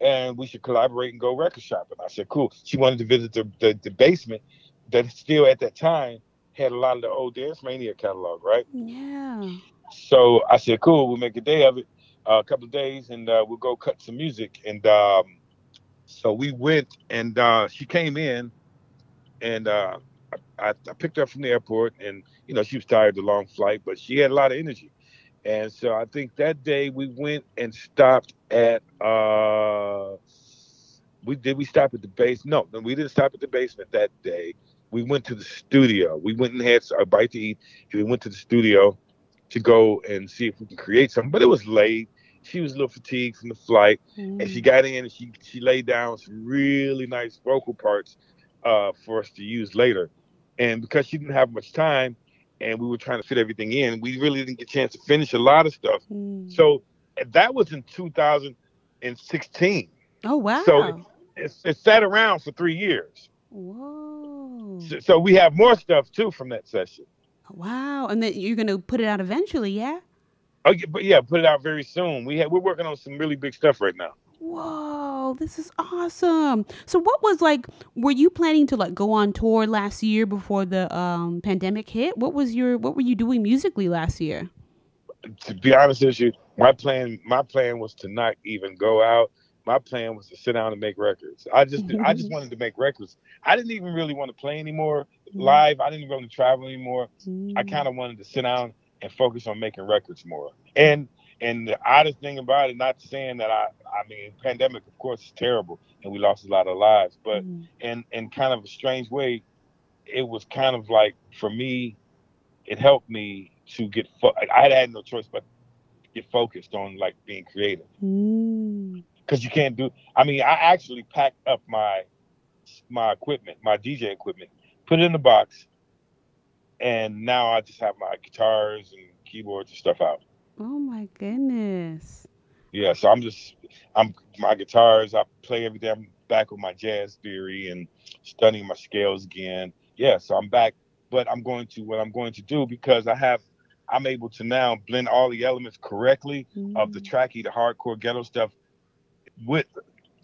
Speaker 2: and we should collaborate and go record shopping. I said, cool. She wanted to visit the, the, the basement that still at that time had a lot of the old Dance Mania catalog, right?
Speaker 1: Yeah.
Speaker 2: So I said, cool, we'll make a day of it, uh, a couple of days, and uh, we'll go cut some music. And um, so we went, and uh, she came in, and uh, I, I, picked her up from the airport, and you know she was tired, of the long flight, but she had a lot of energy. And so I think that day we went and stopped at uh we did we stop at the base? No, no, we didn't stop at the basement that day. We went to the studio. We went and had a bite to eat. And we went to the studio to go and see if we can create something. But it was late. She was a little fatigued from the flight, mm. and she mm. got in and she she laid down some really nice vocal parts uh, for us to use later. And because she didn't have much time, and we were trying to fit everything in. We really didn't get a chance to finish a lot of stuff. Mm. So that was in 2016.
Speaker 1: Oh wow!
Speaker 2: So it, it, it sat around for three years.
Speaker 1: Whoa!
Speaker 2: So, so, we have more stuff too from that session.
Speaker 1: Wow! And then you're going to put it out eventually, yeah?
Speaker 2: Oh, yeah, but yeah, put it out very soon. We have, we're working on some really big stuff right now.
Speaker 1: Whoa, this is awesome. So what was like were you planning to like go on tour last year before the um pandemic hit? What was your what were you doing musically last year?
Speaker 2: To be honest with you, my plan my plan was to not even go out. My plan was to sit down and make records. I just I just wanted to make records. I didn't even really want to play anymore live. I didn't even want to travel anymore. I kind of wanted to sit down and focus on making records more. And and the oddest thing about it, not saying that I, I mean, pandemic, of course, is terrible, and we lost a lot of lives, but
Speaker 1: Mm.
Speaker 2: in in kind of a strange way, it was kind of like for me, it helped me to get. Fo- I had had no choice but get focused on like being creative
Speaker 1: Mm.
Speaker 2: because you can't do. I mean, I actually packed up my my equipment, my DJ equipment, put it in the box, and now I just have my guitars and keyboards and stuff out.
Speaker 1: Oh my goodness.
Speaker 2: Yeah, so I'm just I'm my guitars. I play every day. I'm back with my jazz theory and studying my scales again. Yeah, so I'm back, but I'm going to what I'm going to do because I have I'm able to now blend all the elements correctly of the
Speaker 1: Mm.
Speaker 2: tracky, the hardcore ghetto stuff with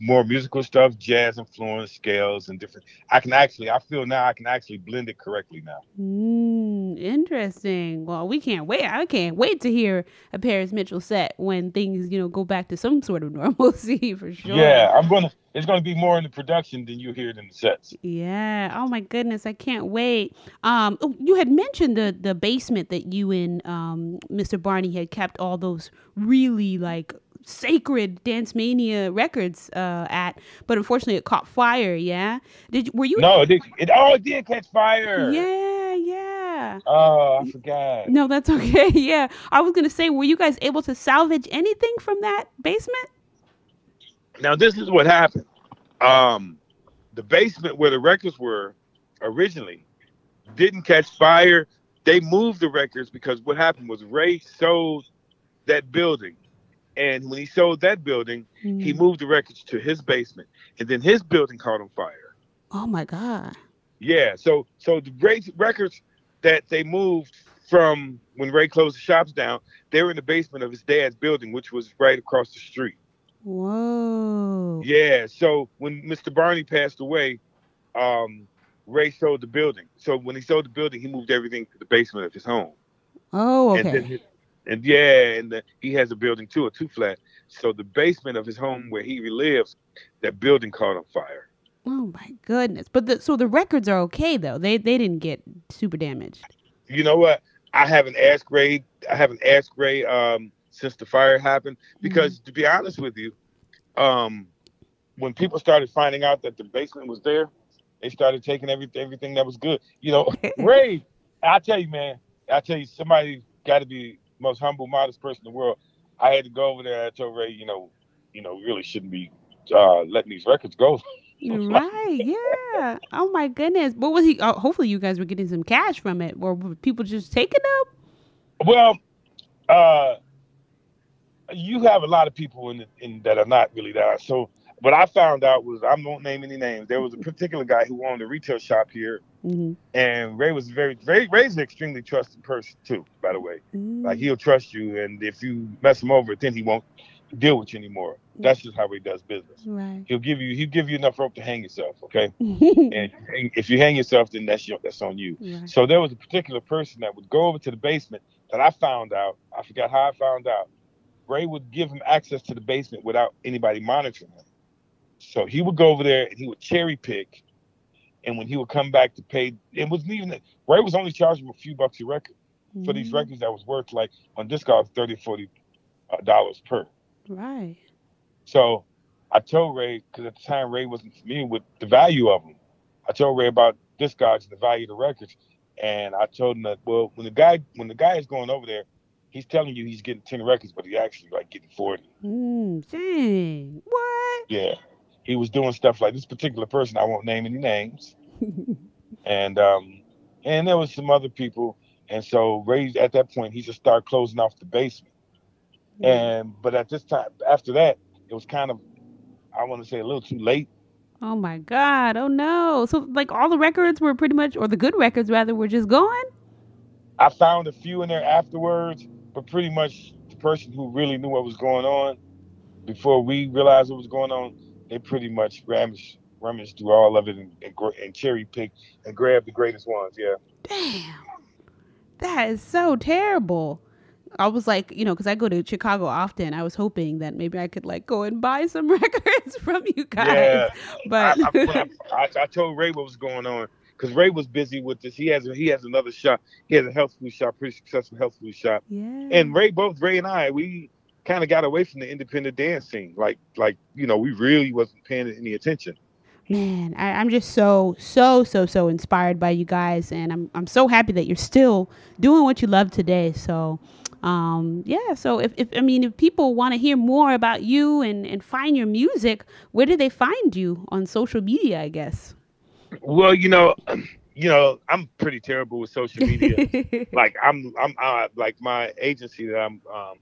Speaker 2: more musical stuff, jazz influence, scales, and different. I can actually, I feel now I can actually blend it correctly now.
Speaker 1: Mm, interesting. Well, we can't wait. I can't wait to hear a Paris Mitchell set when things, you know, go back to some sort of normalcy for sure.
Speaker 2: Yeah, I'm gonna. It's gonna be more in the production than you hear it in the sets.
Speaker 1: Yeah. Oh my goodness, I can't wait. Um, oh, you had mentioned the the basement that you and um Mr. Barney had kept all those really like sacred Dance Mania records uh at, but unfortunately it caught fire. Yeah. Did you- were you?
Speaker 2: No, it, did, it oh, it did catch fire.
Speaker 1: Yeah. Yeah.
Speaker 2: Oh, I forgot.
Speaker 1: No, that's okay. Yeah. I was gonna say, were you guys able to salvage anything from that basement?
Speaker 2: Now this is what happened. Um, the basement where the records were originally didn't catch fire. They moved the records because what happened was Ray sold that building, and when he sold that building, he
Speaker 1: Mm.
Speaker 2: moved the records to his basement, and then his building caught on fire.
Speaker 1: Oh my god.
Speaker 2: Yeah, so so the records that they moved from when Ray closed the shops down, they were in the basement of his dad's building, which was right across the street.
Speaker 1: Whoa.
Speaker 2: Yeah, so when Mr. Barney passed away, um, Ray sold the building. So when he sold the building, he moved everything to the basement of his home.
Speaker 1: Oh,
Speaker 2: And his, and yeah, and the, he has a building too, a two flat. So the basement of his home where he lives, that building caught on fire.
Speaker 1: Oh my goodness. But the so the records are okay though. They they didn't get super damaged.
Speaker 2: You know what? I haven't asked Ray. I haven't asked Ray um, since the fire happened because, to be honest with you, um, when people started finding out that the basement was there, they started taking everything everything that was good. You know, Ray, I tell you, man, I tell you, somebody got to be most humble, modest person in the world. I had to go over there. I told Ray, you know, you know, really shouldn't be uh, letting these records go.
Speaker 1: right. Yeah. Oh my goodness. What was he? Oh, hopefully you guys were getting some cash from it, or were people just taking them?
Speaker 2: Well, uh, you have a lot of people in, the, in that are not really that. So what I found out was I won't name any names. There was a particular guy who owned a retail shop here,
Speaker 1: Mm-hmm.
Speaker 2: and Ray was very very Ray's an extremely trusted person too. By the way, like he'll trust you, and if you mess him over, then he won't deal with you anymore. That's just how he does business.
Speaker 1: Right.
Speaker 2: He'll give you he'll give you enough rope to hang yourself. Okay, and if you hang yourself, then that's your, that's on you.
Speaker 1: right.
Speaker 2: So there was a particular person that would go over to the basement that I found out. I forgot how I found out. Ray would give him access to the basement without anybody monitoring him. So he would go over there and he would cherry pick. And when he would come back to pay, it wasn't even that. Ray was only charging him a few bucks a record for these
Speaker 1: Mhm.
Speaker 2: records that was worth like on Discogs 30, 40 uh, dollars per.
Speaker 1: Right.
Speaker 2: So I told Ray, because at the time Ray wasn't familiar with the value of them. I told Ray about Discogs and the value of the records, and I told him that well, when the guy when the guy is going over there, he's telling you he's getting ten records, but he actually like getting forty.
Speaker 1: Mm, dang. What?
Speaker 2: Yeah, he was doing stuff like this particular person. I won't name any names, and um, and there was some other people, and so Ray at that point he just started closing off the basement. And but at this time, after that, it was kind of I want to say a little too late.
Speaker 1: oh my God. Oh no. So like all the records were pretty much, or the good records rather, were just gone.
Speaker 2: I found a few in there afterwards, but pretty much the person who really knew what was going on before we realized what was going on. They pretty much rummaged, rummaged through all of it and, and, and cherry picked and grabbed the greatest ones. Yeah.
Speaker 1: Damn, that is so terrible. I was like, you know, because I go to Chicago often. I was hoping that maybe I could like go and buy some records from you guys. Yeah. But
Speaker 2: I, I, I, I told Ray what was going on because Ray was busy with this. He has he has another shop. He has a health food shop, pretty successful health food shop.
Speaker 1: Yeah.
Speaker 2: And Ray, both Ray and I, we kind of got away from the independent dance scene. Like like you know, we really wasn't paying any attention.
Speaker 1: Man, I, I'm just so so so so inspired by you guys, and I'm I'm so happy that you're still doing what you love today. So um, yeah, so if, if I mean if people want to hear more about you and, and find your music, where do they find you on social media? I guess.
Speaker 2: Well, you know, you know, I'm pretty terrible with social media. like I'm, I'm uh, like my agency that I'm, um,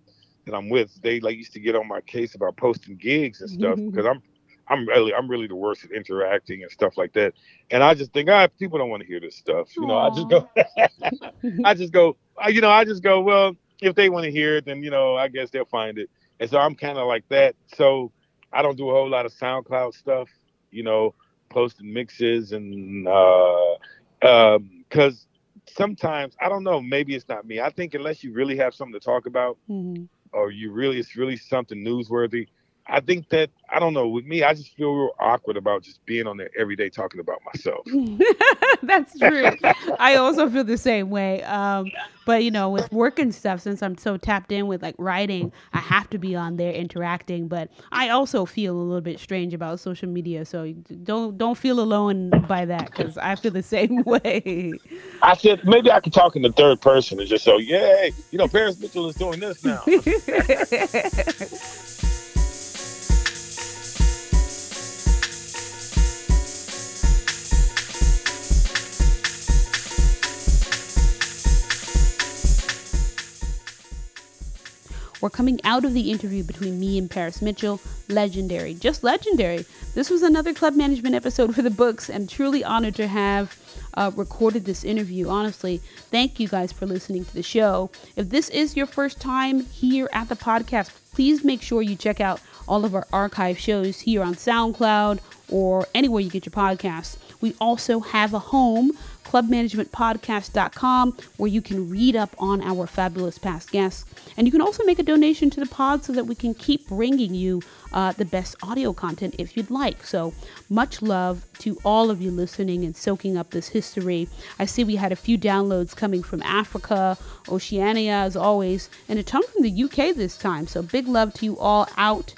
Speaker 2: that I'm with. They like used to get on my case about posting gigs and stuff because I'm, I'm really, I'm really the worst at interacting and stuff like that. And I just think, ah, people don't want to hear this stuff. You know, I just go, I just go, you know, I just go, well, if they want to hear it, then you know, I guess they'll find it. And so I'm kind of like that. So I don't do a whole lot of SoundCloud stuff. You know, posting mixes and uh because um, sometimes I don't know, maybe it's not me. I think unless you really have something to talk about, mm-hmm. or you really it's really something newsworthy, I think that I don't know. With me, I just feel real awkward about just being on there every day talking about myself.
Speaker 1: That's true. I also feel the same way. Um, but you know, with work and stuff, since I'm so tapped in with like writing, I have to be on there interacting. But I also feel a little bit strange about social media. So don't don't feel alone by that because I feel the same way.
Speaker 2: I said maybe I could talk in the third person and just say, yay, you know, Paris Mitchell is doing this now.
Speaker 1: We're coming out of the interview between me and Paris Mitchell. Legendary, just legendary. This was another club management episode for the books, and truly honored to have uh, recorded this interview. Honestly, thank you guys for listening to the show. If this is your first time here at the podcast, please make sure you check out all of our archive shows here on SoundCloud or anywhere you get your podcasts. We also have a home clubmanagementpodcast.com, where you can read up on our fabulous past guests. And you can also make a donation to the pod so that we can keep bringing you uh, the best audio content if you'd like. So much love to all of you listening and soaking up this history. I see we had a few downloads coming from Africa, Oceania, as always, and a ton from the UK this time. So big love to you all out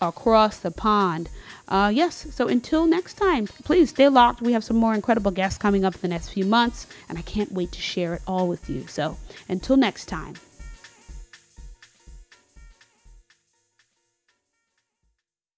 Speaker 1: across the pond. Uh, yes, so until next time, please stay locked. We have some more incredible guests coming up in the next few months, and I can't wait to share it all with you. So until next time.